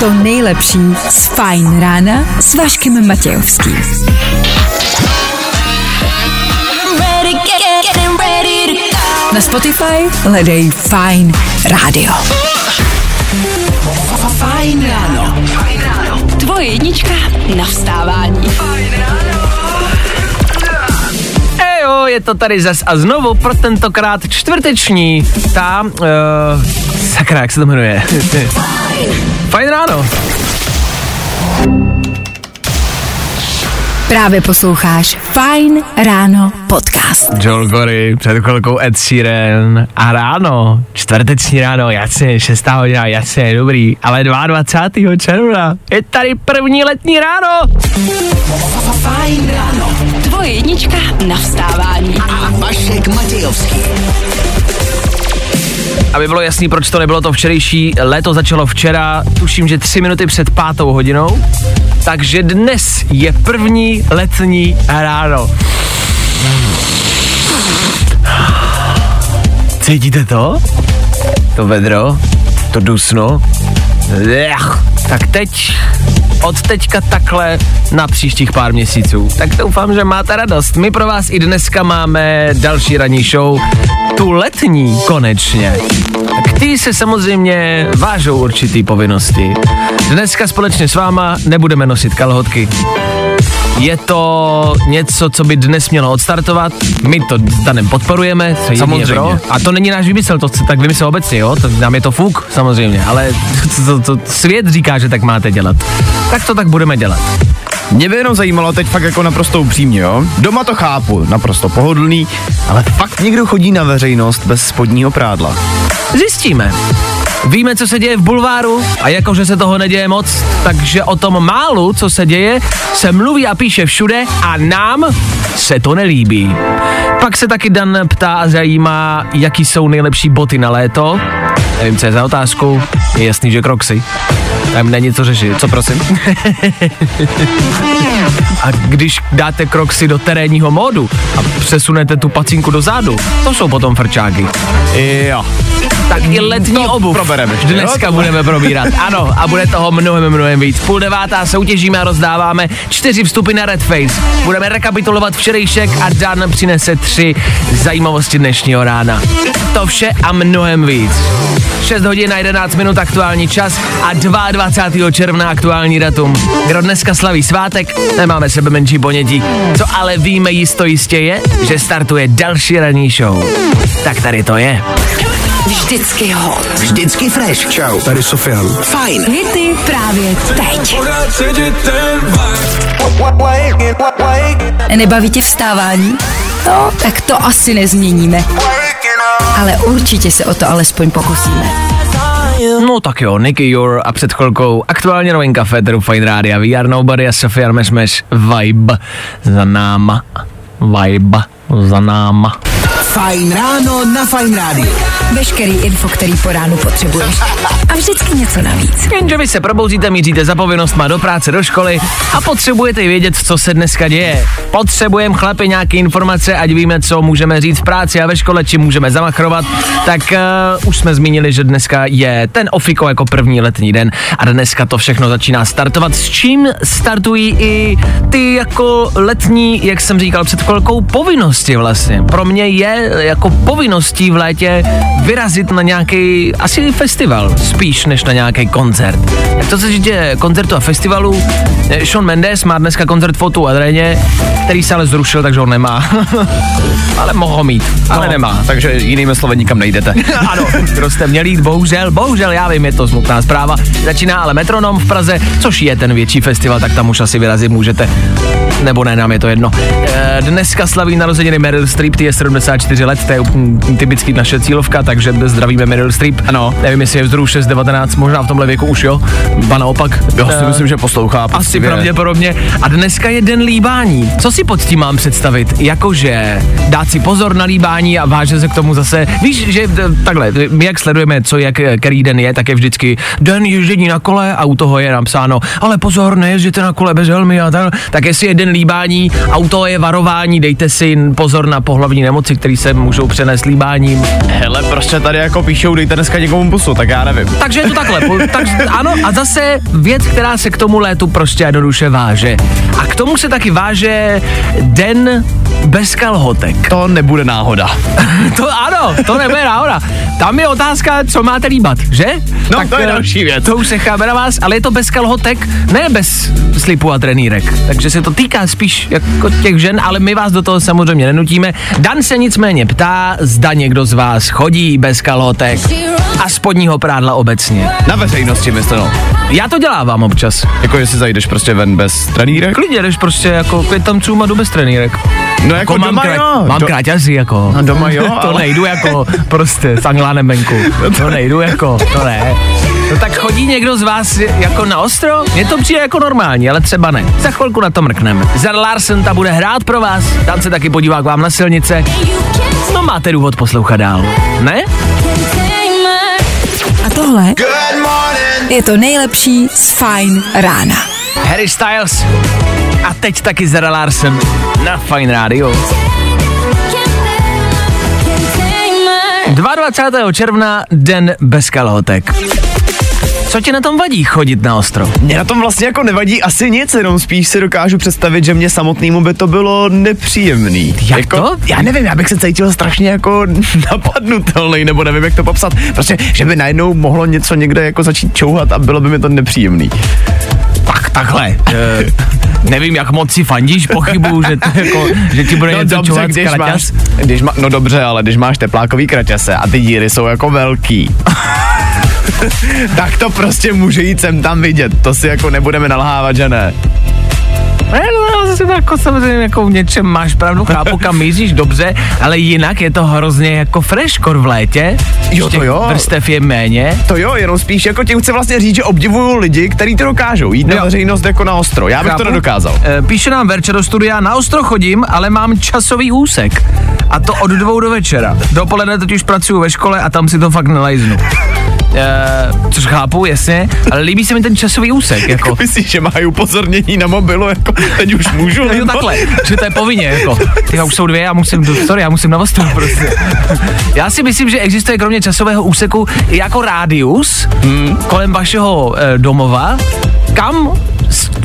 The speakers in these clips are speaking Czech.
to nejlepší z Fajn rána s Vaškem Matějovským. Na Spotify hledej Fajn rádio. Fajn ráno. Tvoje jednička na vstávání. Ejo, je to tady zas a znovu pro tentokrát čtvrteční ta, uh, sakra, jak se to jmenuje? Fajn ráno. Právě posloucháš Fajn ráno podcast. Joel Gory, před chvilkou Ed Sheeran a ráno, čtvrteční ráno, jasně, 6 hodina, jasně, dobrý, ale 22. června je tady první letní ráno. Fajn ráno. Tvoje jednička na vstávání. a Vašek Matějovský. Aby bylo jasný, proč to nebylo to včerejší, léto začalo včera, tuším, že tři minuty před pátou hodinou, takže dnes je první letní ráno. Cítíte to? To vedro? To dusno? Ech, tak teď, od teďka takhle na příštích pár měsíců. Tak doufám, že máte radost. My pro vás i dneska máme další ranní show, tu letní konečně. K tý se samozřejmě vážou určitý povinnosti. Dneska společně s váma nebudeme nosit kalhotky. Je to něco, co by dnes mělo odstartovat. My to s Danem podporujeme. Samozřejmě. Pro. A to není náš výmysl, to tak vymyslel obecně, jo? To, nám je to fuk, samozřejmě, ale to, to, to, svět říká, že tak máte dělat. Tak to tak budeme dělat. Mě by jenom zajímalo teď fakt jako naprosto upřímně, jo? Doma to chápu, naprosto pohodlný, ale fakt někdo chodí na veřejnost bez spodního prádla. Zjistíme. Víme, co se děje v bulváru a jakože se toho neděje moc, takže o tom málu, co se děje, se mluví a píše všude a nám se to nelíbí. Pak se taky Dan ptá a zajímá, jaký jsou nejlepší boty na léto. Nevím, co je za otázku. Je jasný, že kroxy. Tam není co řešit. Co prosím? a když dáte kroxy do terénního módu a přesunete tu pacínku do zádu, to jsou potom frčáky. Jo. Tak i letní To obuv. probereme ještě, Dneska jo? budeme probírat. Ano, a bude toho mnohem, mnohem víc. Půl devátá soutěžíme a rozdáváme čtyři vstupy na Red Face. Budeme rekapitulovat včerejšek a Dan přinese tři zajímavosti dnešního rána. To vše a mnohem víc. 6 hodin a 11 minut aktuální čas a 22. června aktuální datum. Kdo dneska slaví svátek, nemáme sebe menší ponětí. Co ale víme jisto jistě je, že startuje další ranní show. Tak tady to je. Vždycky hot. Vždycky fresh. Čau. Tady Sofian. Fajn. Hity právě teď. Nebaví tě vstávání? No, tak to asi nezměníme. Ale určitě se o to alespoň pokusíme. No tak jo, Nicky Your a před chvilkou aktuálně novinka Federu Fine Rádia VR Nobody a Sofia Mešmeš Vibe za náma. Vibe za náma. Fajn ráno na Fajn rádiu. Veškerý info, který po ránu potřebuješ. A vždycky něco navíc. Jenže vy se probouzíte, míříte za povinnostma do práce, do školy a potřebujete vědět, co se dneska děje. Potřebujeme chlapi nějaké informace, ať víme, co můžeme říct v práci a ve škole, či můžeme zamachrovat. Tak uh, už jsme zmínili, že dneska je ten ofiko jako první letní den a dneska to všechno začíná startovat. S čím startují i ty jako letní, jak jsem říkal před chvilkou, povinnosti vlastně. Pro mě je jako povinností v létě vyrazit na nějaký asi festival, spíš než na nějaký koncert. To se týče koncertu a festivalu, eh, Sean Mendes má dneska koncert v Fotu Adreně, který se ale zrušil, takže ho nemá. ale mohl ho mít, ale No, nemá. Takže jinými slovy nikam nejdete. ano, kdo jste měli jít, bohužel, bohužel, já vím, je to smutná zpráva. Začíná ale Metronom v Praze, což je ten větší festival, tak tam už asi vyrazit můžete. Nebo ne, nám je to jedno. E, dneska slaví narozeniny Meryl Streep, ty je 74 let, to je úplně typický naše cílovka, takže zdravíme Meryl Streep. Ano. Nevím, jestli je vzrůst 6, 19, možná v tomhle věku už jo, ba naopak. Já si Eh, myslím, že poslouchá. asi poctivě. pravděpodobně. A dneska je den líbání. Co si pod tím mám představit? Jakože dát si pozor na líbání a váže se k tomu zase. Víš, že d- takhle, my jak sledujeme, co jak který den je, tak je vždycky den ježdění na kole a u toho je napsáno, ale pozor, nejezděte na kole bez helmy a tak. Tak jestli je den líbání a u toho je varování, dejte si pozor na pohlavní nemoci, které se můžou přenést líbáním. Hele, prostě tady jako píšou, dejte dneska někomu pusu, tak já nevím. Takže je to takhle. po- Tak, ano, a zase věc, která se k tomu létu prostě jednoduše váže. A k tomu se taky váže den bez kalhotek. To nebude náhoda. To ano, to nebude náhoda. Tam je otázka, co máte líbat, že? No, to je eh, další věc. To už se cháme na vás, ale je to bez kalhotek, ne bez slipů a trenýrek. Takže se to týká spíš jako těch žen, ale my vás do toho samozřejmě nenutíme. Dan se nicméně ptá, zda někdo z vás chodí bez kalhotek a spodního prádla obecně. Na veřejnosti mysleno. Já to dělávám občas. Jako jestli zajdeš prostě ven bez trenýrek? Klidně jdeš prostě jako k tamcům a jdu bez trenýrek. No jako, mám, doma krať- jo. mám Do- jako. No doma jo, to ale- nejdu jako prostě s anglánem venku. To nejdu jako, to ne. No tak chodí někdo z vás jako na ostro? Mně to přijde jako normální, ale třeba ne. Za chvilku na to mrkneme. Zar Larsen ta bude hrát pro vás, tam se taky podívá k vám na silnice. No máte důvod poslouchat dál, ne? A tohle je to nejlepší z Fine rána. Harry Styles. A teď taky Zara Larsen na Fine Radio. 22. června, den bez kalhotek. Co ti na tom vadí chodit na ostro? Mě na tom vlastně jako nevadí asi nic, jenom spíš si dokážu představit, že mě samotnému by to bylo nepříjemný. Jak jako, to? Já nevím, já bych se cítil strašně jako napadnutelný, nebo nevím, jak to popsat. Prostě, že by najednou mohlo něco někde jako začít čouhat a bylo by mi to nepříjemný. Tak takhle. E, nevím, jak moc si fandíš, pochybuju, že, to jako, že ti bude No něco dobře, když máš, když má, no dobře, ale když máš teplákový kraťase a ty díry jsou jako velký, tak to prostě může jít sem tam vidět. To si jako nebudeme nalhávat, že ne. Ne, no, zase to jako samozřejmě jako v něčem máš pravdu, chápu, kam míříš dobře, ale jinak je to hrozně jako freshkor v létě. Jo, to jo. Vrstev je méně. To jo, jenom spíš jako tím chci vlastně říct, že obdivuju lidi, kteří to dokážou. Jít na Jo. veřejnost jako na ostro. Já bych to Chápu. nedokázal. E, Píše nám Verča do studia, na ostro chodím, ale mám časový úsek. A to od dvou do večera. Dopoledne totiž pracuju ve škole a tam si to fakt nelajznu. E, což chápu, jasně, ale líbí se mi ten časový úsek. Jako, Myslíš, že mají upozornění na mobilu, jako teď už můžu? Jo, nebo? takhle, že to je povinně, jako. Ty už jsou dvě, já musím, sorry, já musím na ostro prostě. Já si myslím, že existuje kromě časového úseku jako rádius hmm. kolem vašeho e, domova, kam,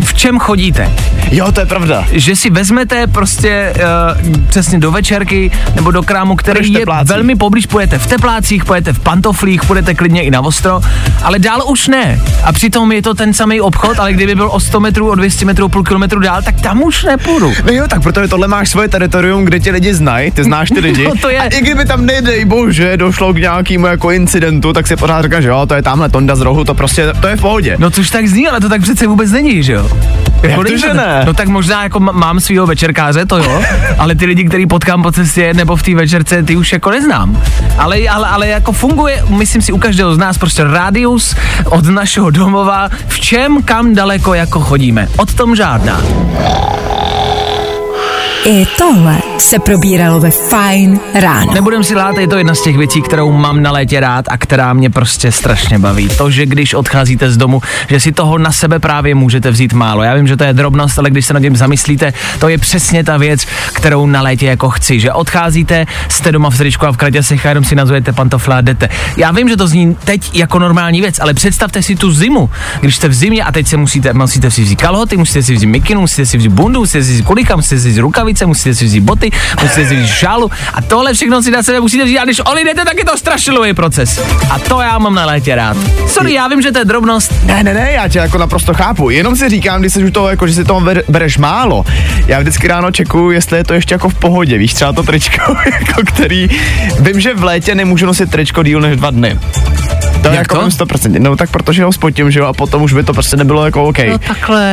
v čem chodíte. Jo, to je pravda. že si vezmete prostě uh, přesně do večerky nebo do krámu, který Půjdeš je teplácích. velmi poblíž, půjdete v teplácích, půjdete v pantoflích, půjdete klidně i na ostro, ale dál už ne. A přitom je to ten samý obchod, ale kdyby byl o 100 metrů, o 200 metrů, půl kilometru dál, tak tam už nepůjdu. No jo, tak protože tohle máš svoje teritorium, kde tě lidi znají, ty znáš ty lidi. No to je. A i kdyby tam nedej bože došlo k nějakému jako incidentu, tak si pořád říkáš, že jo, to je tamhle Tonda z rohu, to prostě, to je v pohodě. No což tak zní, ale to tak přece vůbec není, že jo? Jak to, že ne? No tak možná jako mám svého večerkáře, to jo, ale ty lidi, který potkám po cestě nebo v té večerce, ty už jako neznám. Ale, ale, ale jako funguje, myslím si, u každého z nás prostě rádius od našeho domova, v čem, kam daleko jako chodíme. Od tom žádná. I tohle se probíralo ve Fine ráno. Nebudem si lát, je to jedna z těch věcí, kterou mám na létě rád a která mě prostě strašně baví. To, že když odcházíte z domu, že si toho na sebe právě můžete vzít málo. Já vím, že to je drobnost, ale když se nad tím zamyslíte, to je přesně ta věc, kterou na létě jako chci. Že odcházíte, jste doma v tričku a v kraťasech a jenom si nazujete pantofle a jdete. Já vím, že to zní teď jako normální věc, ale představte si tu zimu, když jste v zimě a teď se musíte, musíte si vzít kalhoty, musíte si vzít mikinu, musíte si vzít bundu, musíte si vzít kulika, musíte si vzít rukavice, musíte si vzít boty, musíte si vzít šálu a tohle všechno si na sebe musíte vzít a když odjdete, tak je to strašilový proces. A to já mám na létě rád. Sorry, já vím, že to je drobnost, Ne, ne, ne, já tě jako naprosto chápu. Jenom si říkám, když jsi u toho, jako, že si toho ber- bereš málo. Já vždycky ráno čekuju, jestli je to ještě jako v pohodě. Víš, třeba to tričko, jako který... Vím, že v létě nemůžu nosit tričko díl než dva dny. To Jak jako to? vím 100%. No tak protože ho spotím, že jo, a potom už by to prostě nebylo jako OK. No takhle,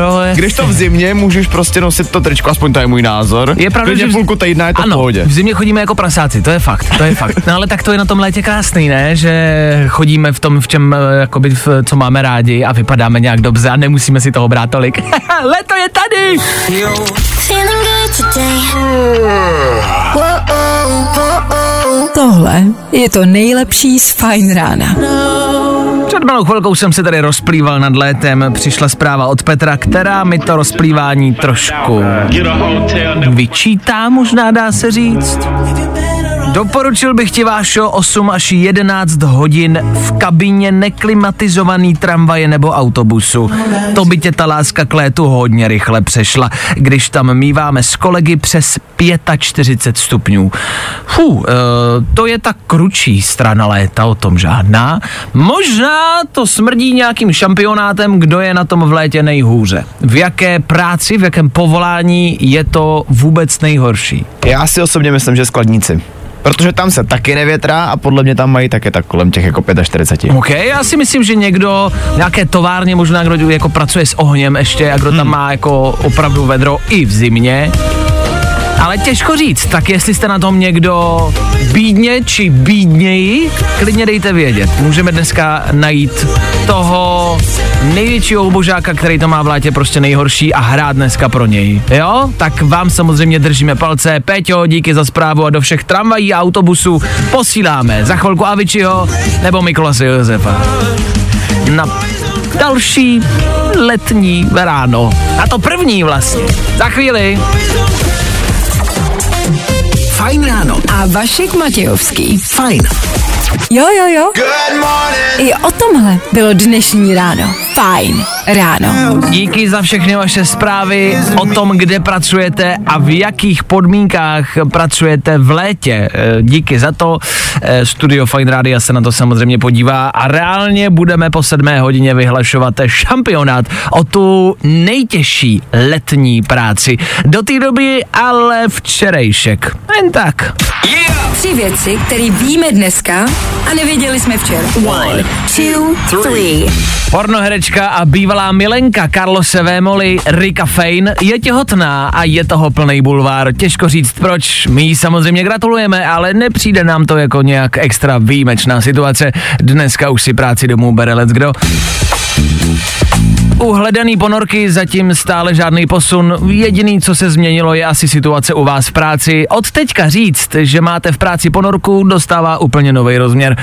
no. je- Když to v zimě můžeš prostě nosit to tričko, aspoň to je můj názor. Je pravda, Klidně že v- půlku týdna je to ano, v pohodě. v zimě chodíme jako prasáci, to je fakt, to je fakt. No ale tak to je na tom létě krásný, ne? Že chodíme v tom, v čem, eh, jakoby, v, co máme rádi a vypadáme nějak dobře a nemusíme si toho brát tolik. Leto je tady! Feeling good today. Tohle je to nejlepší z Fine rána. Před malou chvilkou jsem se tady rozplýval nad létem, přišla zpráva od Petra, která mi to rozplývání trošku vyčítá, možná dá se říct. Doporučil bych ti Vášo 8 až 11 hodin v kabině neklimatizovaný tramvaje nebo autobusu. To by tě ta láska k létu hodně rychle přešla, když tam míváme s kolegy přes 45 stupňů. Fú, e, to je ta kručí strana léta, o tom žádná. Možná to smrdí nějakým šampionátem, kdo je na tom v létě nejhůře. V jaké práci, v jakém povolání je to vůbec nejhorší. Já si osobně myslím, že skladníci. Protože tam se taky nevětrá a podle mě tam mají také tak kolem těch jako 45. OK, já si myslím, že někdo, nějaké továrně, možná kdo jako pracuje s ohněm ještě a kdo tam má jako opravdu vedro i v zimě, ale těžko říct, tak jestli jste na tom někdo bídně či bídněji, klidně dejte vědět. Můžeme dneska najít toho největšího ubožáka, který to má v létě prostě nejhorší a hrát dneska pro něj. Jo? Tak vám samozřejmě držíme palce. Péťo, díky za zprávu a do všech tramvají a autobusů posíláme za chvilku Avičiho nebo Mikolase Josefa. Na další letní ráno. A to první vlastně. Za chvíli. Fajn ráno. A Vašek Matějovský. Fajn. Jo, jo, jo. I o tomhle bylo dnešní ráno. Fajn ráno. Díky za všechny vaše zprávy o tom, kde pracujete a v jakých podmínkách pracujete v létě. Eh, Díky za to. Eh, Studio Fine Radio se na to samozřejmě podívá a reálně budeme po sedmé hodině vyhlašovat šampionát o tu nejtěžší letní práci. Do té doby ale včerejšek. Jen tak. Tři věci, které víme dneska a nevěděli jsme včera. One, two, three. Pornoherečka a bývalá milenka Carlose Vémoli Rika Fein je těhotná a je toho plný bulvár. Těžko říct proč, my jí samozřejmě gratulujeme, ale nepřijde nám to jako nějak extra výjimečná situace. Dneska už si práci domů bere let's kdo. U hledaný ponorky zatím stále žádný posun. Jediný, co se změnilo, je asi situace u vás v práci. Od teďka říct, že máte v práci ponorku, dostává úplně nový rozměr.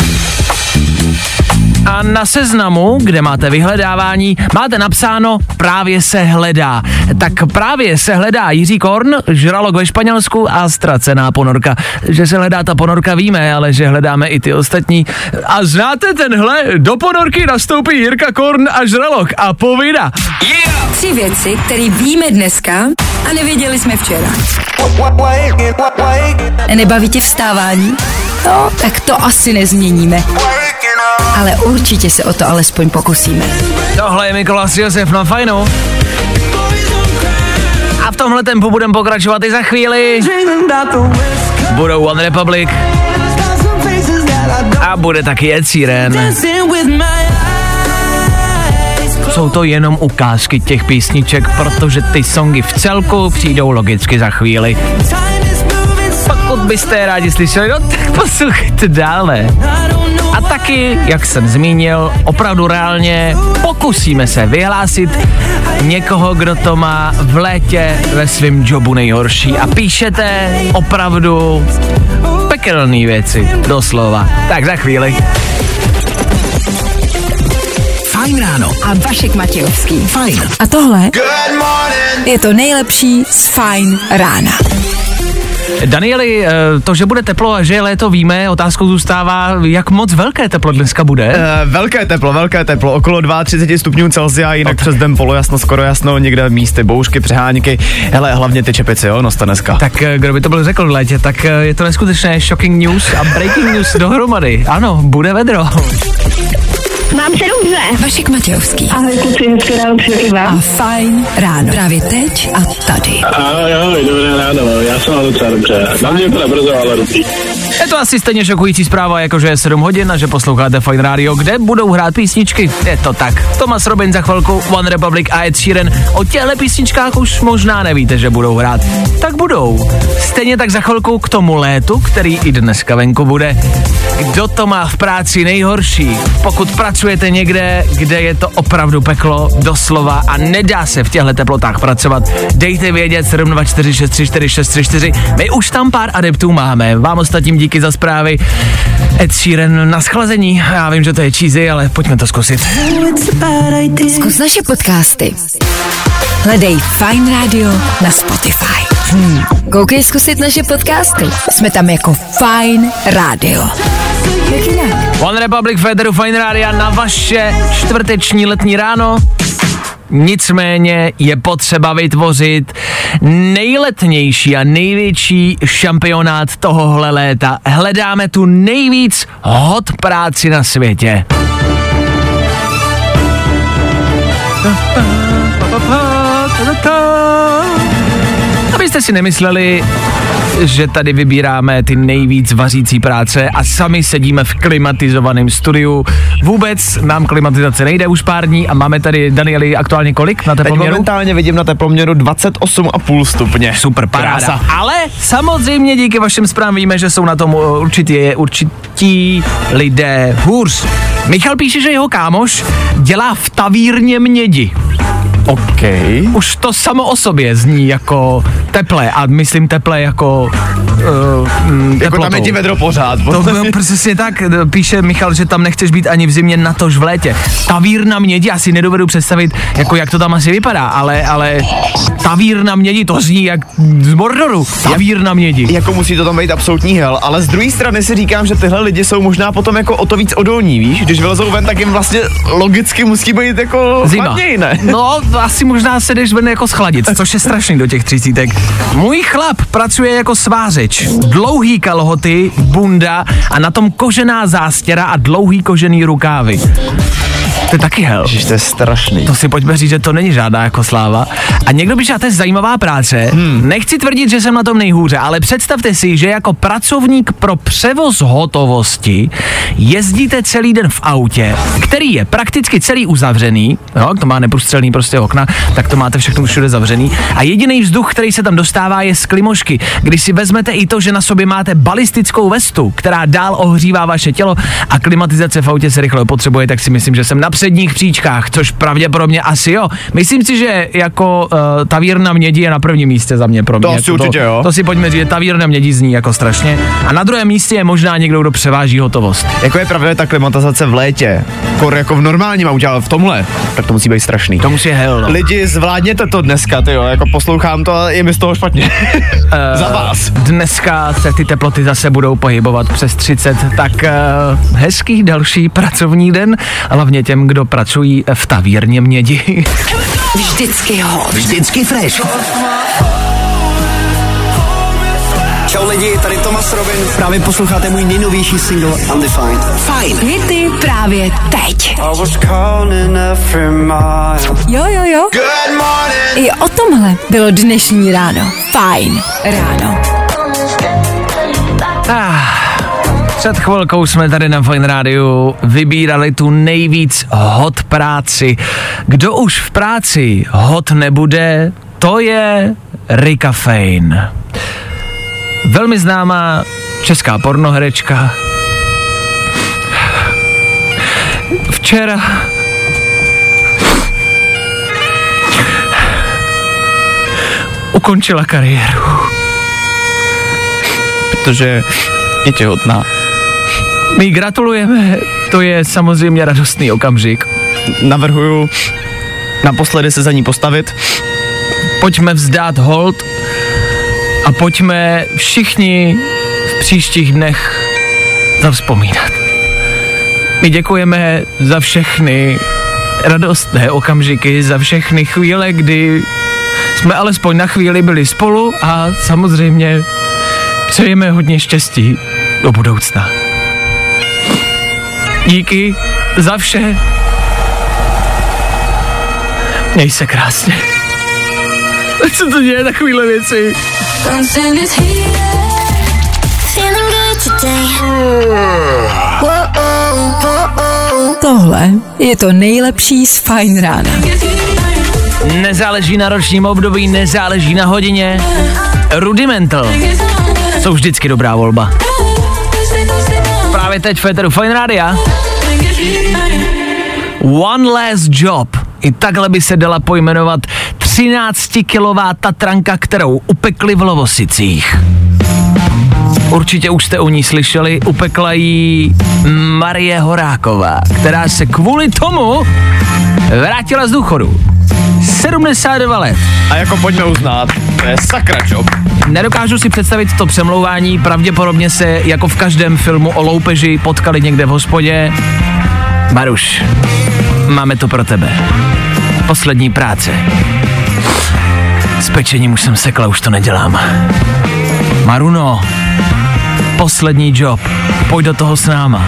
A na seznamu, kde máte vyhledávání, máte napsáno právě se hledá. Tak právě se hledá Jiří Korn, žralok ve Španělsku a ztracená ponorka. Že se hledá ta ponorka víme, ale že hledáme i ty ostatní. A znáte tenhle? Do ponorky nastoupí Jirka Korn a žralok a povídá. Tři věci, které víme dneska a nevěděli jsme včera. Nebaví tě vstávání? No, tak to asi nezměníme. Ale určitě se o to alespoň pokusíme. Tohle je Mikolas Josef na fajnu. A v tomhle tempu budeme pokračovat i za chvíli. Budou One Republic a bude taky Ed Sheeran. Jsou to jenom ukázky těch písniček, protože ty songy v celku přijdou logicky za chvíli. Byste rádi slyšeli, no tak poslouchejte dále. A taky, jak jsem zmínil, opravdu reálně pokusíme se vyhlásit někoho, kdo to má v létě ve svém jobu nejhorší. A píšete opravdu pekelný věci, doslova. Tak za chvíli. Fajn ráno. A Vašek Matějovský. Fajn. A tohle je to nejlepší z Fajn rána. Danieli, eh, to, že bude teplo a že je léto, víme, otázkou zůstává, jak moc velké teplo dneska bude. Uh, velké teplo, velké teplo, okolo 32 stupňů Celsia, jinak Ok. přes den polojasno, skoro jasno, někde místy bouřky, přehánky, hele, hlavně ty čepice, jo, noste dneska. Tak eh, kdo by to byl řekl v létě, tak eh, je to neskutečné shocking news a breaking news dohromady. Ano, bude vedro. Mám se dobře. Vašek Matějovský. Ahoj kluci, hezké ráno přeji A vám. Fajn ráno. Právě teď a tady. Ahoj, ahoj, dobré ráno, já jsem mám docela dobře. Na mě to nebrzo, ale dobrý. Je to asi stejně šokující zpráva, jako že je 7 hodin a že posloucháte Fine Radio, kde budou hrát písničky. Je to tak. Thomas Robin za chvilku, One Republic a Ed Sheeran. O těchto písničkách už možná nevíte, že budou hrát. Tak budou. Stejně tak za chvilku k tomu létu, který i dneska venku bude. Kdo to má v práci nejhorší? Pokud pracujete někde, kde je to opravdu peklo, doslova, a nedá se v těchto teplotách pracovat, dejte vědět 724634634. My už tam pár adeptů máme. Vám ostatním díky díky za zprávy. Ed Sheeran na schlazení. Já vím, že to je cheesy, ale pojďme to zkusit. Zkus naše podcasty. Hledej Fine Radio na Spotify. Hmm. Koukej zkusit naše podcasty. Jsme tam jako Fine Radio. One Republic Federu Fine Radio na vaše čtvrteční letní ráno. Nicméně je potřeba vytvořit nejletnější a největší šampionát tohohle léta. Hledáme tu nejvíc hot práci na světě. Abyste si nemysleli, že tady vybíráme ty nejvíc vařící práce a sami sedíme v klimatizovaném studiu. Vůbec nám klimatizace nejde už pár dní a máme tady, Danieli, aktuálně kolik na Teď teploměru? momentálně vidím na teploměru 28,5 stupně. Super, paráda. Krása. Ale samozřejmě díky vašim zprávám víme, že jsou na tom určitě, určití lidé hůř. Michal píše, že jeho kámoš dělá v tavírně mědi. OK. Už to samo o sobě zní jako teple a myslím teple jako uh, mm, Jako tam je ti vedro pořád. To bylo přesně tak, eh, píše Michal, že tam nechceš být ani v zimě, natož v létě. Tavírna mědi, asi nedovedu představit, jako jak to tam asi vypadá, ale, ale tavírna mědi, to zní jak z Mordoru. Tavírna mědi. jako musí to tam být absolutní hel, ale z druhé strany si říkám, že tyhle lidi jsou možná potom jako o to víc odolní, víš? Když vylezou ven, tak jim vlastně logicky musí být jako Zima. chladněji, ne? No, asi možná se jdeš ven jako schladit, což je strašný do těch třicítek. Můj chlap pracuje jako svářeč. Dlouhý kalhoty, bunda a na tom kožená zástěra a dlouhý kožený rukávy. To je taky hell. Ježiš, to je strašný. To si pojďme říct, že to není žádná jako sláva. A někdo by říkal, to je zajímavá práce. Hmm. Nechci tvrdit, že jsem na tom nejhůře, ale představte si, že jako pracovník pro převoz hotovosti jezdíte celý den v autě, který je prakticky celý uzavřený, jo, to má neprůstřelný prostě okna, tak to máte všechno všude zavřený. A jediný vzduch, který se tam dostává, je z klimošky. Když si vezmete i to, že na sobě máte balistickou vestu, která dál ohřívá vaše tělo a klimatizace v autě se rychle potřebuje, tak si myslím, že jsem na předních příčkách, což pravděpodobně asi jo. Myslím si, že jako uh, tavírna mědi je na prvním místě za mě pro mě. To jako asi určitě jo. To si pojďme říct, že tavírna mědi zní jako strašně. A na druhém místě je možná někdo, kdo převáží hotovost. Jako je pravda, ta klimatizace v létě, kor jako v normálním autě, ale v tomhle, tak to musí být strašný. To musí je hell, no. Lidi, zvládněte to dneska, ty jo, jako poslouchám to a je mi z toho špatně. Eh, Za vás. Dneska se ty teploty zase budou pohybovat přes 30, tak uh, hezký další pracovní den, hlavně těm, kdo pracují v tavírně mědi. Vždycky hot. Vždycky fresh. Čau lidi, tady Tomas Robin, právě posloucháte můj nejnovější single Undefined. Fajn. Hity právě teď. Jo, jo, jo. I o tomhle bylo dnešní ráno. Fajn ráno. Ah, před chvilkou jsme tady na Fine Rádiu vybírali tu nejvíc hot práci. Kdo už v práci hot nebude, to je Rika Fane. Velmi známá česká pornoherečka. Včera ukončila kariéru. Protože je těhotná. My gratulujeme, to je samozřejmě radostný okamžik. Navrhuju naposledy se za ní postavit. Pojďme vzdát hold a pojďme všichni v příštích dnech zavzpomínat. My děkujeme za všechny radostné okamžiky, za všechny chvíle, kdy jsme alespoň na chvíli byli spolu a samozřejmě přejeme hodně štěstí do budoucna. Díky za vše. Měj se krásně. Co to děje takovýhle věci? Tohle je to nejlepší z Fajn rána. Nezáleží na ročním období, nezáleží na hodině. Rudimental jsou vždycky dobrá volba. Právě teď Féteru Fine Rádia. One Last Job. I takhle by se dala pojmenovat 13-kilová tatranka, kterou upekli v Lovosicích. Určitě už jste o ní slyšeli, upekla jí Marie Horáková, která se kvůli tomu vrátila z důchodu. 72 let. A jako pojďme uznat, to je sakra job. Nedokážu si představit to přemlouvání, pravděpodobně se jako v každém filmu o loupeži potkali někde v hospodě. Maruš, máme to pro tebe. Poslední práce. S pečením už jsem sekla, už to nedělám. Maruno, poslední job. Pojď do toho s náma.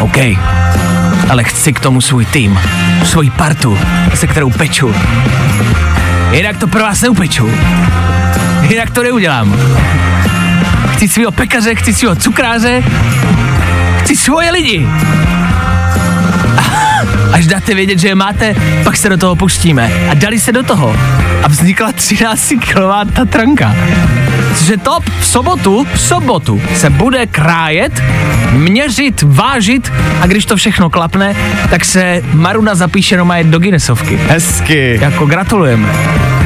OK. Ale chci k tomu svůj tým, svoji partu, se kterou peču. Jinak to pro vás neupeču. Jinak to neudělám. Chci svého pekaře, chci svého cukráře, chci svoje lidi. Až dáte vědět, že je máte, pak se do toho pustíme. A dali se do toho. A vznikla 13 kilová Tatranka. Že top v sobotu, v sobotu se bude krájet, měřit, vážit a když to všechno klapne, tak se Maruna zapíše no do Guinnessovky. Hezky. Jako gratulujeme.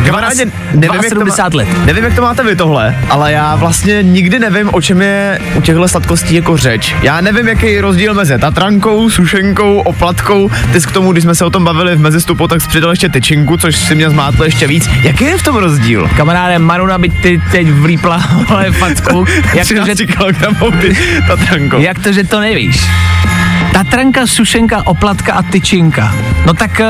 Kamarádi, nevím, nevím, jak to 70 má, let. nevím, jak to máte vy tohle, ale já vlastně nikdy nevím, o čem je u těchto sladkostí jako řeč. Já nevím, jaký je rozdíl mezi tatrankou, sušenkou, oplatkou. Ty k tomu, když jsme se o tom bavili v mezistupu, tak jsi přidal ještě tyčinku, což si mě zmátlo ještě víc. Jaký je v tom rozdíl? Kamaráde, Maruna by ty teď vlípla ale facku. Jak to, že, 13 kilogramů tatrankou. jak to, že to nevíš? Tatranka, sušenka, oplatka a tyčinka. No tak, eh,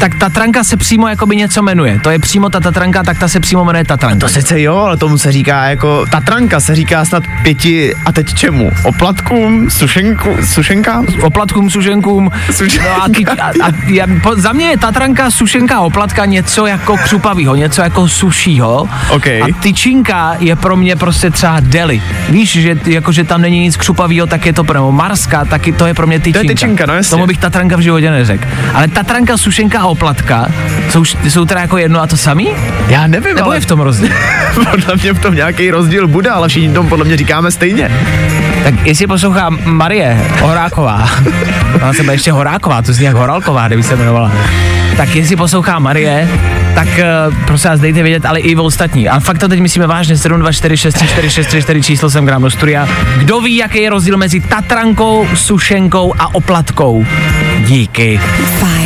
tak Tatranka se přímo jakoby něco jmenuje. To je přímo ta Tatranka, tak ta se přímo jmenuje Tatranka. To sice jo, ale tomu se říká jako, tatranka se říká snad pěti, a teď čemu? Oplatkům, sušenku, sušenka? Oplatkům, sušenkům. Suš- No a, ty, a, a já, po, za mě je Tatranka, sušenka a oplatka něco jako křupavýho, něco jako sušího. OK. A tyčinka je pro mě prostě třeba deli. Víš, že jako, že tam není nic křupavýho, tak je to pro mě Marska, taky to je pro mě tyčinka. tyčinka, no jasně. Tomu bych Tatranka v životě neřekl. Ale Tatranka, sušenka a oplatka jsou, jsou teda jako jedno a to samý? Já nevím, Nebo ale je v tom rozdíl? podle mě v tom nějaký rozdíl bude, ale všichni tomu podle mě říkáme stejně. Tak jestli poslouchá Marie Horáková, ona se ještě Horáková, to zní jak Horálková, kdyby se jmenovala. Tak jestli poslouchá Marie, tak uh, prosím vás dejte vědět, ale i v ostatní. A fakt to teď myslíme vážně, 724634634 číslo jsem gram do studia. Kdo ví, jaký je rozdíl mezi Tatrankou, Sušenkou a Oplatkou? Díky. Fajn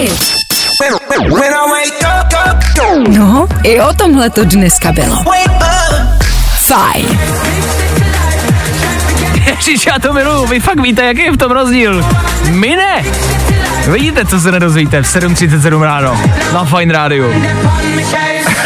rádio. No, i o tomhle to dneska bylo. Fajn. Ježiš, já to miluju, vy fakt víte, jaký je v tom rozdíl. My ne. Vidíte, co se nedozvíte v 7.37 ráno na Fine Radio.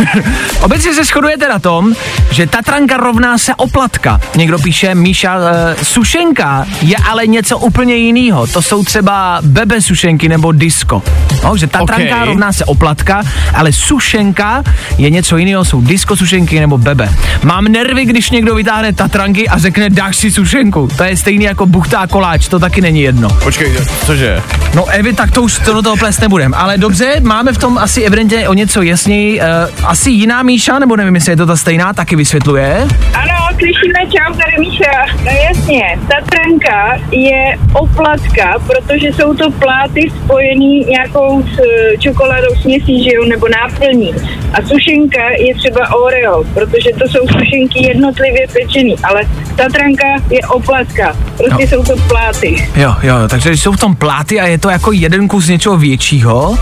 Obecně se shodujete na tom, že Tatranka rovná se oplatka. Někdo píše, Míša, uh, sušenka je ale něco úplně jiného. To jsou třeba bebe sušenky nebo disco. No, že Tatranka Ok. rovná se oplatka, ale sušenka je něco jiného, jsou disco sušenky nebo bebe. Mám nervy, když někdo vytáhne Tatranky a řekne, dáš si sušenku. To je stejný jako buchtá koláč, to taky není jedno. Počkej, cože? No Evi, tak to už to do toho plést nebudem. Ale dobře, máme v tom asi evidentně o něco jasněji. Uh, asi jiná Míša, nebo nevím, jestli je to ta stejná, taky vysvětluje. Ano, slyšíme, čau, tady Míša. No jasně, Tatranka je oplatka, protože jsou to pláty spojený nějakou s eh, čokoládou směsí, že jo, nebo náplní. A sušenka je třeba Oreo, protože to jsou sušenky jednotlivě pečený, ale Tatranka je oplatka, prostě jsou to pláty. Jo, jo, jo, takže jsou v tom pláty a je to jako jeden kus něčeho většího,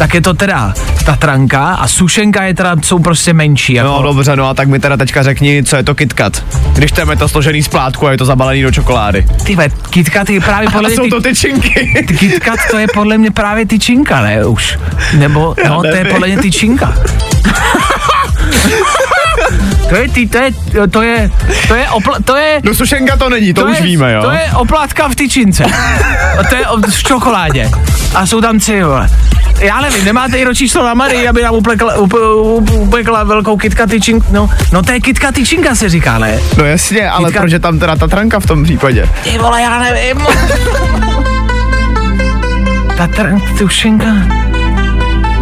tak je to teda Tatranka a sušenka je teda, jsou prostě menší. Jako. No dobře, no a tak mi teda teďka řekni, co je to KitKat. Když tam je to složený z plátku a je to zabalený do čokolády. Ty ve, KitKat je právě podle mě jsou ty, to tyčinky. ty KitKat to je podle mě právě tyčinka, ne už. Nebo, Já no, to je podle mě tyčinka. To je, ty, to je, to je, to je, opla, to je, No sušenka to není, to, už je, víme, jo. To je oplátka v tyčince. A to je o- v čokoládě. A jsou tam tři, vole. Já nevím, nemáte i číslo na Marii, aby nám upekla, up, up, upekla velkou kitka tyčinku. No, no to je kitka tyčinka se říká, ne? No jasně, ale Kytka- proč je tam teda Tatranka v tom případě? Ty vole, já nevím. Tatran, tušenka.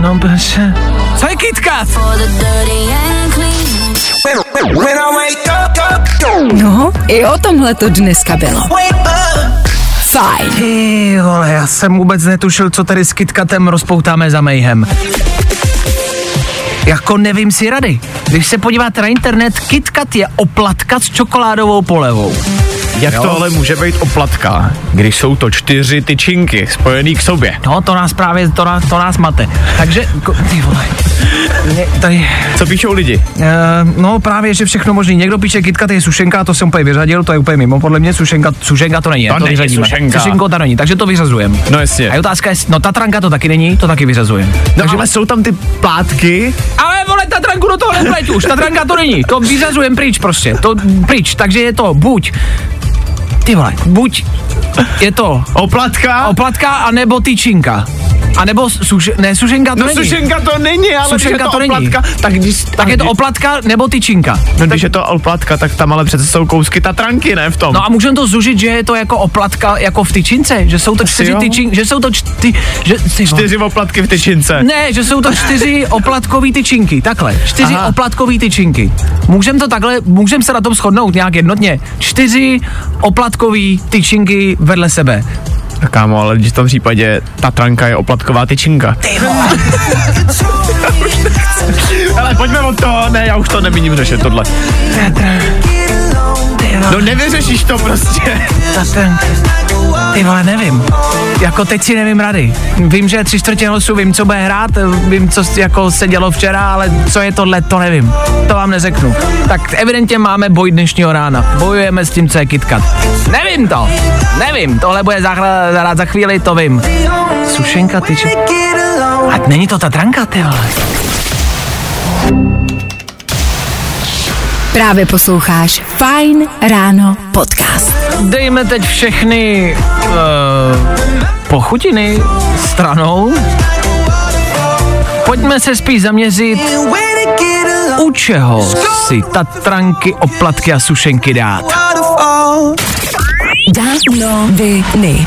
No, prostě. Co je KitKat? No, i o tomhle to dneska bylo. Fajn. Ty vole, já jsem vůbec netušil, co tady s KitKatem rozpoutáme za mejhem. Jako nevím si rady. Když se podíváte na internet, KitKat je oplatka s čokoládovou polevou. Jak Jo. to ale může být oplatka, když jsou to čtyři tyčinky spojený k sobě? No, to nás právě, to nás, to nás mate. Takže, ko, ty vole. Mě, tady, Co píšou lidi? Uh, no právě, že všechno možný. Někdo píše KitKat je sušenka, to jsem úplně vyřadil, to je úplně mimo. Podle mě sušenka, sušenka to není. To to není vyřadíme. sušenka. Sušenko to není, takže to vyřazujeme. No jasně. A je otázka je, no Tatranka to taky není, to taky vyřazujeme. No ale jsou tam ty plátky, Ale vole, Tatranku do toho nepleť už, Tatranka to není, to vyřazujeme pryč prostě, to pryč, takže je to buď, ty vole, buď je to oplatka. oplatka, anebo tyčinka. A nebo suš, ne, sušenka to no není. sušenka to není, ale když Sušenka je to, to není. oplatka, tak když... Tak je to oplatka nebo tyčinka. No když je to oplatka, tak tam ale přece jsou kousky tatranky, ne v tom. No a můžeme to zužit, že je to jako oplatka, jako v tyčince, že jsou to čtyři tyčinky, že jsou to čty, že. Čtyři oplatky v tyčince. Ne, že jsou to čtyři oplatkový tyčinky, takhle, čtyři Aha. oplatkový tyčinky. Můžeme to takhle, můžeme se na tom shodnout nějak jednotně. Čtyři oplatkový tyčinky vedle sebe. Tak kámo, ale když v tom případě Tatranka je oplatková tyčinka. ale pojďme od toho, ne, já už to nemíním řešit tohle. No nevyřešíš to prostě. Tatranka. Ty vole, nevím. Jako teď si nevím rady. Vím, že tři čtvrtě hlasu, vím, co bude hrát, vím, co jako se dělo včera, ale co je tohle, to nevím. To vám neřeknu. Tak evidentně máme boj dnešního rána. Bojujeme s tím, co je KitKat. Nevím to. Nevím. Tohle bude zahrát za, chvíli, to vím. Sušenka, ty či... A není to ta tranka, ty vole. Právě posloucháš Fine Ráno podcast. Dejme teď všechny uh, pochutiny stranou. Pojďme se spíš zaměřit, u čeho si tatranky, oplatky a sušenky dát. Danoviny.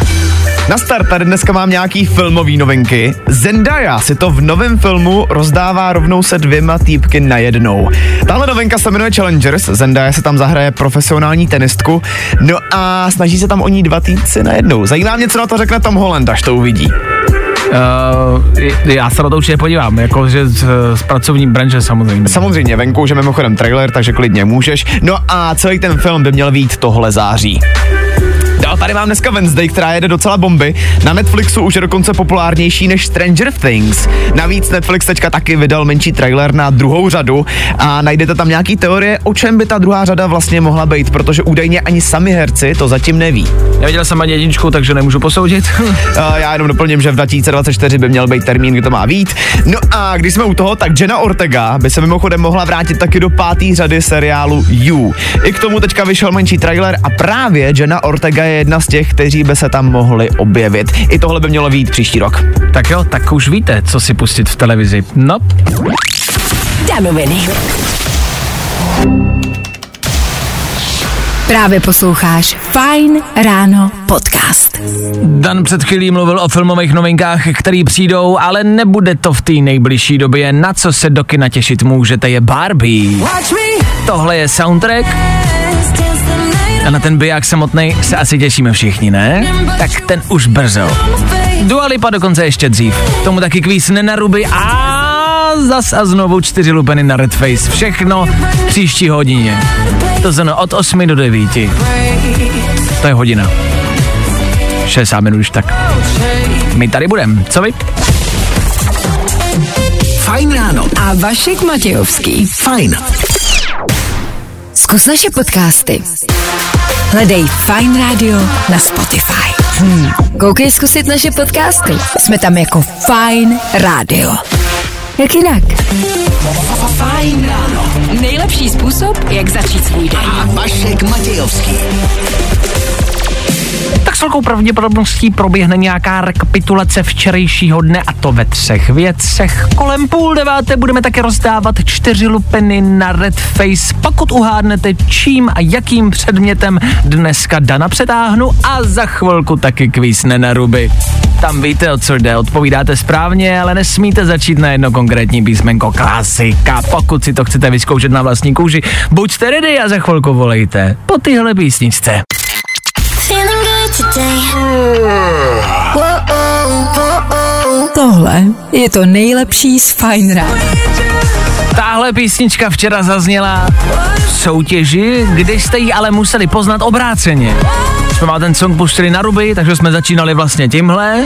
Na start tady dneska mám nějaký filmový novinky. Zendaya si to v novém filmu rozdává rovnou se dvěma týpky najednou. Tahle novinka se jmenuje Challengers, Zendaya se tam zahraje profesionální tenistku, no a snaží se tam o ní dva týpci najednou. Zajímá mě, co na to řekne Tom Holland, až to uvidí. Uh, já se na to určitě podívám, jakože z, z pracovní branže samozřejmě. Samozřejmě, venku už je mimochodem trailer, takže klidně můžeš. No a celý ten film by měl být tohle září. No, tady mám dneska Wednesday, která jede docela bomby. Na Netflixu už je dokonce populárnější než Stranger Things. Navíc Netflix teďka taky vydal menší trailer na druhou řadu a najdete tam nějaký teorie, o čem by ta druhá řada vlastně mohla být, protože údajně ani sami herci to zatím neví. Neviděl jsem ani jedničku, takže nemůžu posoudit. A já jenom doplním, že v 2024 by měl být termín, kdy to má být. No a když jsme u toho, tak Jenna Ortega by se mimochodem mohla vrátit taky do páté řady seriálu You. I k tomu teďka vyšel menší trailer a právě Jenna Ortega je jedna z těch, kteří by se tam mohli objevit. I tohle by mělo být příští rok. tak jo, tak už víte, co si pustit v televizi. No, Danoviny. Právě posloucháš Fine Ráno podcast. Dan před chvílí mluvil o filmových novinkách, které přijdou, ale nebude to v té nejbližší době. Na co se do kina těšit můžete je Barbie. Tohle je soundtrack a na ten biják samotný se asi těšíme všichni, ne? Tak ten už brzo. Dua Lipa dokonce ještě dřív. Tomu taky kvíz nenaruby a zas a znovu čtyři lupeny na Red Face. Všechno v příští hodině. To znamená od 8 do 9. To je hodina. 60 minut už tak. My tady budeme, co vy? Fajn ráno. A Vašek Matějovský. Fajn. Zkus naše podcasty. Hledej Fine Radio na Spotify. Hmm. Koukej zkusit naše podcasty. Jsme tam jako Fine Radio. Jak jinak? Fajn ráno. Nejlepší způsob, jak začít svůj den. A Vašek Matějovský. Tak s velkou pravděpodobností proběhne nějaká rekapitulace včerejšího dne a to ve třech věcech. Kolem půl deváté budeme také rozdávat čtyři lupeny na Red Face. Pokud uhádnete čím a jakým předmětem dneska Dana přetáhnu a za chvilku taky kvíz na ruby. Tam víte, o co jde, odpovídáte správně, ale nesmíte začít na jedno konkrétní písmenko klasika. Pokud si to chcete vyzkoušet na vlastní kůži, buďte ready a za chvilku volejte po tyhle písničce. Tohle je to nejlepší z Fine Rána. Tahle písnička včera zazněla v soutěži, kde jste ji ale museli poznat obráceně. Jsme mal ten song puštili na ruby, takže jsme začínali vlastně tímhle.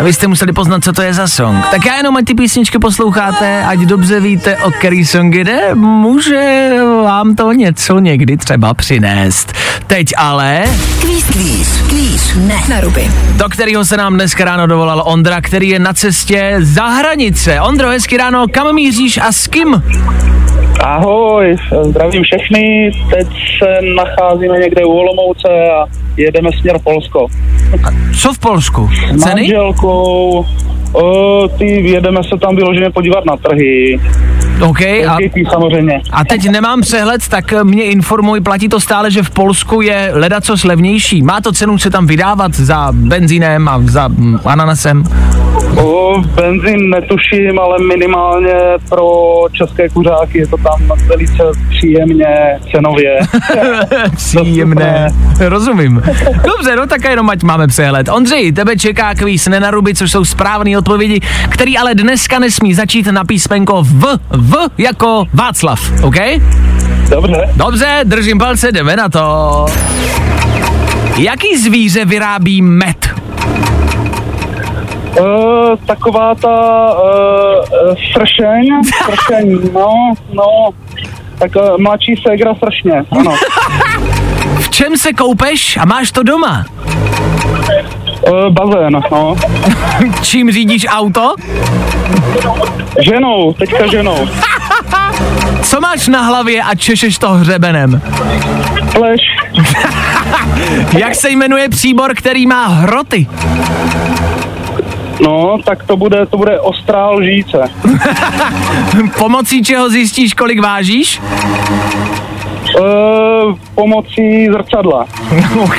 A vy jste museli poznat, co to je za song. Tak já jenom, ať ty písničky posloucháte, ať dobře víte, o který song jde, může vám to něco někdy třeba přinést. Teď ale Kvíz, kvíz, kvíz. Ne. Na ruby. do kterého se nám dneska ráno dovolal Ondra, který je na cestě za hranice. Ondro, hezky ráno, kam míříš a s kým? Ahoj, zdravím všechny. Teď se nacházíme někde u Olomouce a jedeme směr Polsko. Co v Polsku? S Ceny? manželkou, o, ty jedeme se tam vyloženě podívat na trhy. OK, a, samozřejmě. a teď nemám přehled, tak mě informuj, platí to stále, že v Polsku je ledaco levnější. Má to cenu se tam vydávat za benzínem a za ananasem? O, benzín netuším, ale minimálně pro české kuřáky je to tam velice příjemně cenově. Příjemné. Rozumím. Dobře, no tak jenom ať máme přehled. Ondřej, tebe čeká kvíz nenaruby, což jsou správné odpovědi, který ale dneska nesmí začít na písmenko V. V jako Václav, OK? Dobře. Dobře, držím palce, jdeme na to. Jaký zvíře vyrábí med? Uh, taková ta uh, sršeň, sršeň, no, no, tak uh, mladší ségra sršně, ano. V čem se koupeš a máš to doma? Uh, bazén, no. Čím řídíš auto? Ženou, teďka ženou. Co máš na hlavě a češeš to hřebenem? Pleš, Jak se jmenuje příbor, který má hroty? No, tak to bude, to bude ostrá lžíce. Pomocí čeho zjistíš, kolik vážíš? Uh, pomocí zrcadla. OK.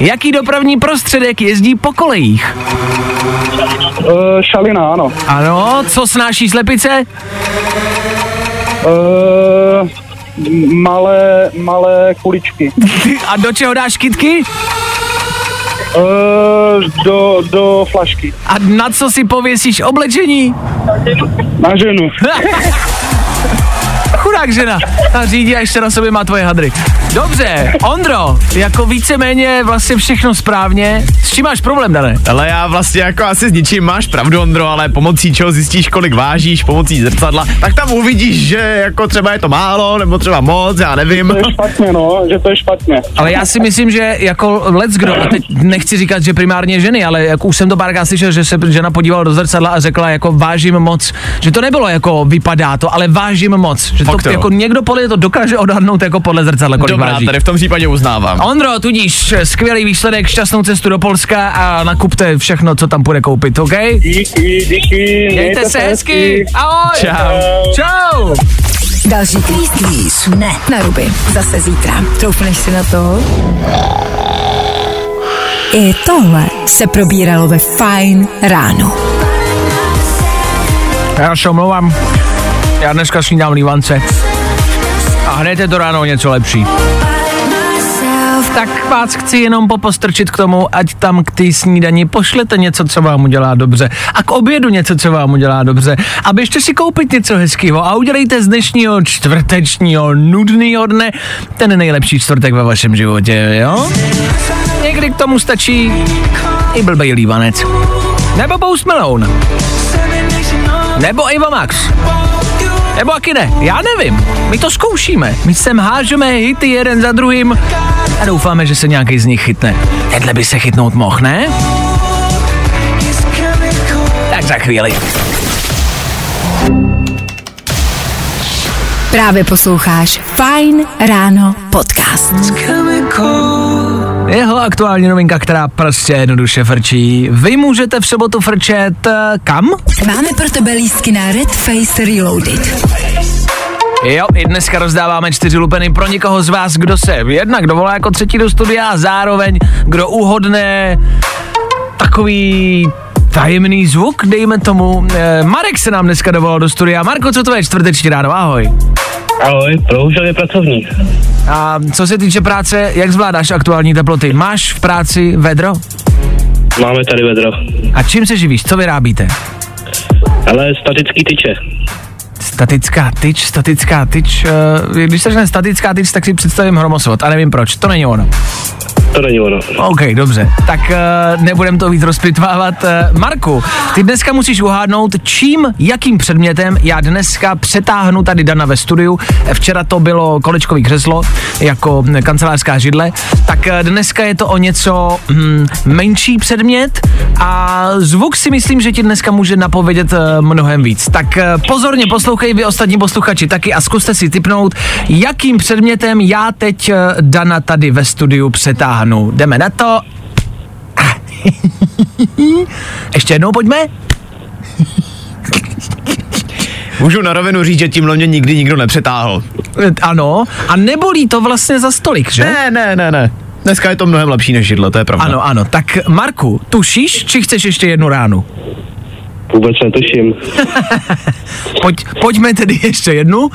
Jaký dopravní prostředek jezdí po kolejích? Uh, šalina, ano. Ano, co snáší slepice? Uh, malé, malé kuličky. A do čeho dáš kytky? Uh, do, do flašky. A na co si pověsíš oblečení? Na ženu. Chudák žena. A řídí a ještě na sobě má tvoje hadry. Dobře, Ondro, jako víceméně vlastně všechno správně. S čím máš problém, Dané? Ale já vlastně jako asi s ničím máš pravdu, Ondro, ale pomocí čeho zjistíš, kolik vážíš, pomocí zrcadla, tak tam uvidíš, že jako třeba je to málo, nebo třeba moc, já nevím. To je špatně, no, že to je špatně. Ale já si myslím, že jako let's kdo, a teď nechci říkat, že primárně ženy, ale jako už jsem to párkrát slyšel, že se žena podívala do zrcadla a řekla jako vážím moc, že to nebylo jako vypadá to, ale vážím moc, že to, Fakt jo. jako někdo podle to dokáže odhadnout jako podle zrcadla, kolik Dobrá, váží. tady v tom případě uznávám. Ondro, tudíž skvělý výsledek, šťastnou cestu do Polska a nakupte všechno, co tam půjde koupit, OK? Díky, díky. Mějte se hezky, ahoj! Čau. Čau! Další kvíz, kvíz. Ne. Na ruby. Zase zítra. Troufneš si na to? I tohle se probíralo ve Fine ráno. Já se omlouvám, já dneska snídám lívance. A hned je to ráno něco lepší. Tak vás chci jenom popostrčit k tomu, ať tam k té snídani pošlete něco, co vám udělá dobře. A k obědu něco, co vám udělá dobře. A běžte si koupit něco hezkého a udělejte z dnešního čtvrtečního nudného dne ten nejlepší čtvrtek ve vašem životě, jo? Někdy k tomu stačí i blbej lívanec. Nebo Post Malone. Nebo Eva Max. Nebo taky ne, já nevím. My to zkoušíme. My sem hážeme hity jeden za druhým a doufáme, že se nějaký z nich chytne. Tenhle by se chytnout mohl, ne? Tak za chvíli. Právě posloucháš Fine ráno podcast. Jeho aktuální novinka, která prostě jednoduše frčí. Vy můžete v sobotu frčet eh, kam? Máme pro tebe lístky na Red Face Reloaded. Jo, i dneska rozdáváme čtyři lupeny pro někoho z vás, kdo se jednak dovolá jako třetí do studia a zároveň kdo uhodne takový tajemný zvuk, dejme tomu. E, Marek se nám dneska dovolal do studia. Marko, co to je čtvrteční ráno? Ahoj. Ahoj, bohužel je pracovník. A co se týče práce, jak zvládáš aktuální teploty? Máš v práci vedro? Máme tady vedro. A čím se živíš? Co vyrábíte? Ale statický tyče. Statická tyč, statická tyč. Uh, když se statická tyč, tak si představím hromosvod a nevím proč. To není ono. To není ono. OK, dobře. Tak uh, nebudem to víc rozpitvávat. Uh, Marku, ty dneska musíš uhádnout, čím, jakým předmětem já dneska přetáhnu tady Dana ve studiu. Včera to bylo kolečkový křeslo jako kancelářská židle. Tak uh, dneska je to o něco hm, menší předmět a zvuk si myslím, že ti dneska může napovědět uh, mnohem víc. Tak uh, pozorně poslouchej vy ostatní posluchači taky a zkuste si typnout, jakým předmětem já teď uh, Dana tady ve studiu přetáhnu. Jdeme na to. Ještě jednou pojďme. Můžu na rovinu říct, že tímhle mě nikdy nikdo nepřetáhl. Ano, a nebolí to vlastně za stolik, že? Ne, ne, ne, ne. Dneska je to mnohem lepší než židle, to je pravda. Ano, ano. Tak Marku, tušíš, či chceš ještě jednu ránu? Vůbec netuším. Pojď, pojďme tedy ještě jednu.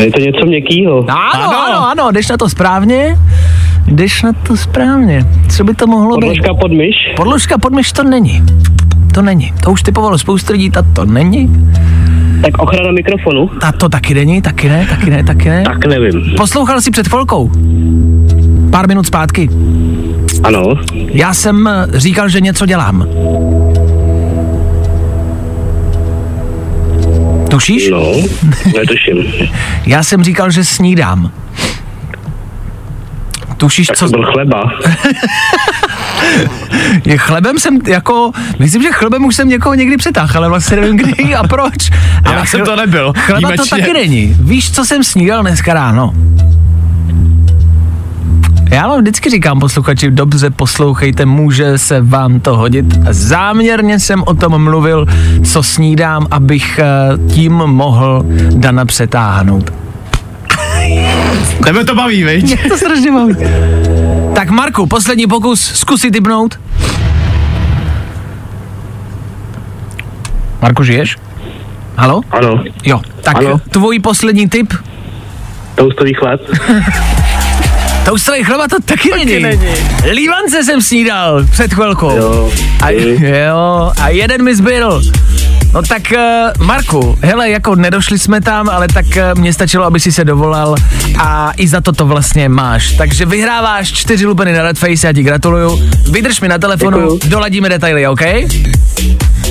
Je to něco měkkýho. Ano, ano, ano, ano, jdeš na to správně. Jdeš na to správně. Co by to mohlo být? Podložka pod myš? Podložka pod myš to není. To není. To už typovalo spoustu lidí, ta to není. Tak ochrana mikrofonu? Ta to taky není, taky ne, taky ne, taky ne. Tak nevím. Poslouchal jsi před chvilkou? Pár minut zpátky. Ano. Já jsem eh, říkal, že něco dělám. Tušíš? No, netuším. Já jsem říkal, že snídám. Tušíš, Tak co... to byl chleba. Je chlebem jsem jako, myslím, že chlebem už jsem někoho někdy přetáhl, ale vlastně nevím kdy a proč. Ale Já jsem to nebyl, Chleba to výjimečně. taky není. Víš, co jsem snídal dneska ráno? Já vám vždycky říkám posluchači, dobře poslouchejte, může se vám to hodit. Záměrně jsem o tom mluvil, co snídám, abych eh, tím mohl Dana přetáhnout. Tebe to baví, viď? Mě to strašně baví. Tak Marku, poslední pokus, zkusit typnout. Marku, žiješ? Halo? Ano. Jo, tak Ano. tvůj poslední tip? Toustový chleb? Toustový chleba to taky, není. není. Lívance jsem snídal před chvilkou. Jo. A, jo, a jeden mi zbyl. No tak, uh, Marku, hele, jako nedošli jsme tam, ale tak uh, mě stačilo, aby si se dovolal a i za to to vlastně máš. Takže vyhráváš čtyři lupeny na Redface, já ti gratuluju. Vydrž mi na telefonu, Děkuju. doladíme detaily, OK?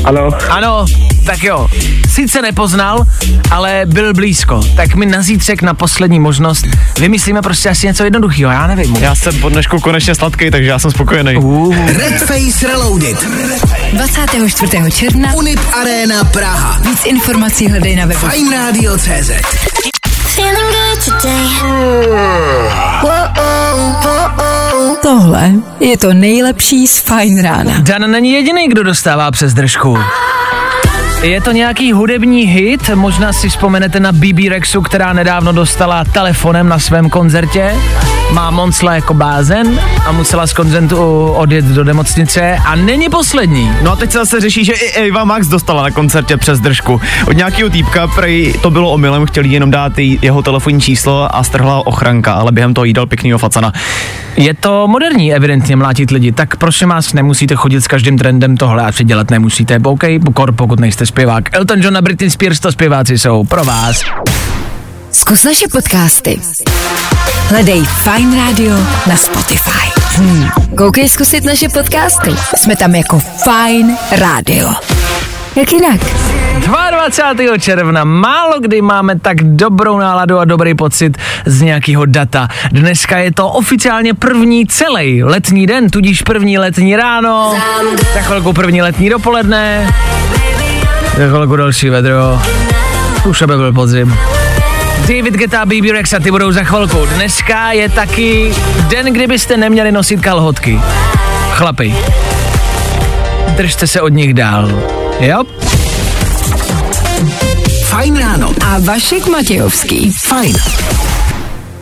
Ano. Ano, tak jo. Sice nepoznal, ale byl blízko. Tak mi na zítřek na poslední možnost vymyslíme prostě asi něco jednoduchého, já nevím. Já jsem po dnešku konečně sladký, takže já jsem spokojený. Uh, Red Face Reloaded. 24. června. Unip Arena Praha. Víc informací hledej na webu. Fine Radio CZ. Feeling good today. Tohle je to nejlepší z Fine rána. Dan není jediný, kdo dostává přes držku. Je to nějaký hudební hit, možná si vzpomenete na BB Rexu, která nedávno dostala telefonem na svém koncertě. Má Monsla jako bázen a musela z koncertu odjet do nemocnice a není poslední. No a teď se zase řeší, že i Eva Max dostala na koncertě přes držku. Od nějakého týpka, prej to bylo omylem, chtěl jí jenom dát jeho telefonní číslo a strhla ochranka, ale během toho jí dal pěknýho facana. Je to moderní evidentně mlátit lidi, tak prosím vás, nemusíte chodit s každým trendem tohle a předělat nemusíte. OK, kor, pokud nejste zpěvák. Elton John a Britney Spears to zpěváci jsou pro vás. Zkus naše podcasty. Hledej Fine Radio na Spotify. Hmm. Koukej zkusit naše podcasty. Jsme tam jako Fine Radio. Jak jinak? 22. června. Málo kdy máme tak dobrou náladu a dobrý pocit z nějakého data. Dneska je to oficiálně první celý letní den, tudíž první letní ráno, za chvilku první letní dopoledne, za chvilku další vedro, už aby byl podzim. David Geta a BB Rexa, ty budou za chvilku. Dneska je taky den, kdybyste neměli nosit kalhotky. Chlapi, držte se od nich dál. Jo? Fajn ráno. A Vašek Matějovský. Fajn.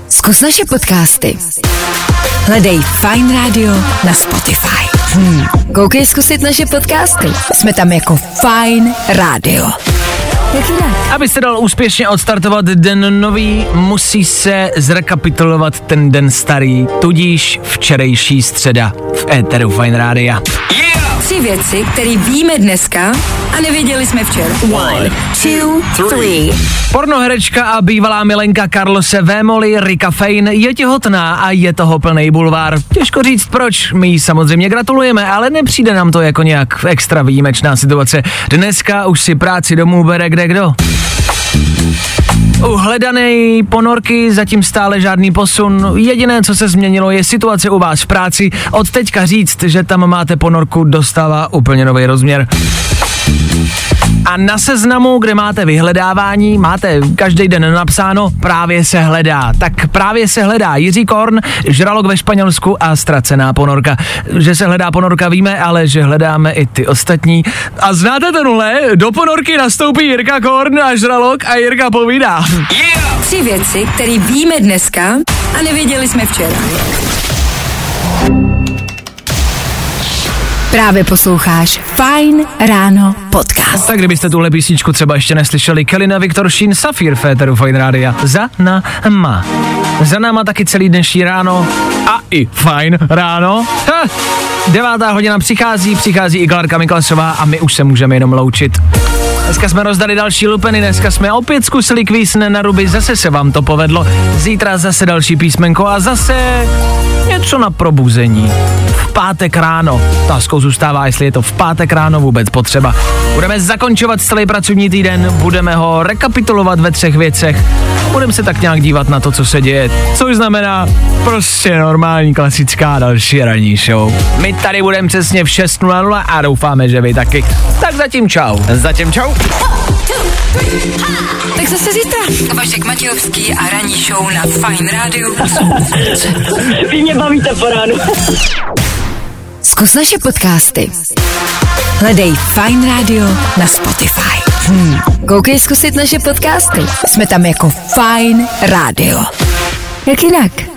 Zkus naše podcasty. Hledej Fine Radio na Spotify. Hmm. Koukej zkusit naše podcasty. Jsme tam jako Fine Radio. Jak jinak? Aby se dal úspěšně odstartovat den nový, musí se zrekapitulovat ten den starý, tudíž včerejší středa v éteru Fine Rádia. Yeah! Tři věci, které víme dneska a nevěděli jsme včera. One, two, three. Pornoherečka a bývalá milenka Carlose Vémoli, Rika Fein, je těhotná a je toho plný bulvár. Těžko říct proč, my jí samozřejmě gratulujeme, ale nepřijde nám to jako nějak extra výjimečná situace. Dneska už si práci domů bere kde kdo. U hledané ponorky zatím stále žádný posun. Jediné, co se změnilo, je situace u vás v práci. Od teďka říct, že tam máte ponorku, dostává úplně nový rozměr. A na seznamu, kde máte vyhledávání, máte každý den napsáno právě se hledá. Tak právě se hledá Jiří Korn, žralok ve Španělsku a ztracená ponorka. Že se hledá ponorka víme, ale že hledáme i ty ostatní. A znáte tenhle? Do ponorky nastoupí Jirka Korn a žralok a Jirka povídá. Tři věci, které víme dneska a nevěděli jsme včera. Právě posloucháš Fine Ráno podcast. Tak kdybyste tuhle písničku třeba ještě neslyšeli, Kelina Viktor Šín, Safir Féteru Fine Rádia. Za náma. Za náma taky celý dnešní ráno a i fajn ráno. Ha, devátá hodina přichází, přichází i Klarka Miklasová a my už se můžeme jenom loučit. Dneska jsme rozdali další lupeny, dneska jsme opět zkusili kvísne na ruby, zase se vám to povedlo. Zítra zase další písmenko a zase něco na probuzení. V pátek ráno. Otázkou zůstává, jestli je to v pátek ráno vůbec potřeba. Budeme zakončovat celý pracovní týden, budeme ho rekapitulovat ve třech věcech. Budeme se tak nějak dívat na to, co se děje, což znamená prostě normální klasická další ranní show. My tady budeme přesně v 6.00 a doufáme, že vy taky. Tak zatím čau. Zatím čau. Tak zase zítra. Vašek Matějovský a ranní show na Fine Radio. Vy mě bavíte po ránu. Zkus naše podcasty. Hledej Fine Radio na Spotify. Hmm. Koukej zkusit naše podcasty. Jsme tam jako Fine Radio. Jak jinak?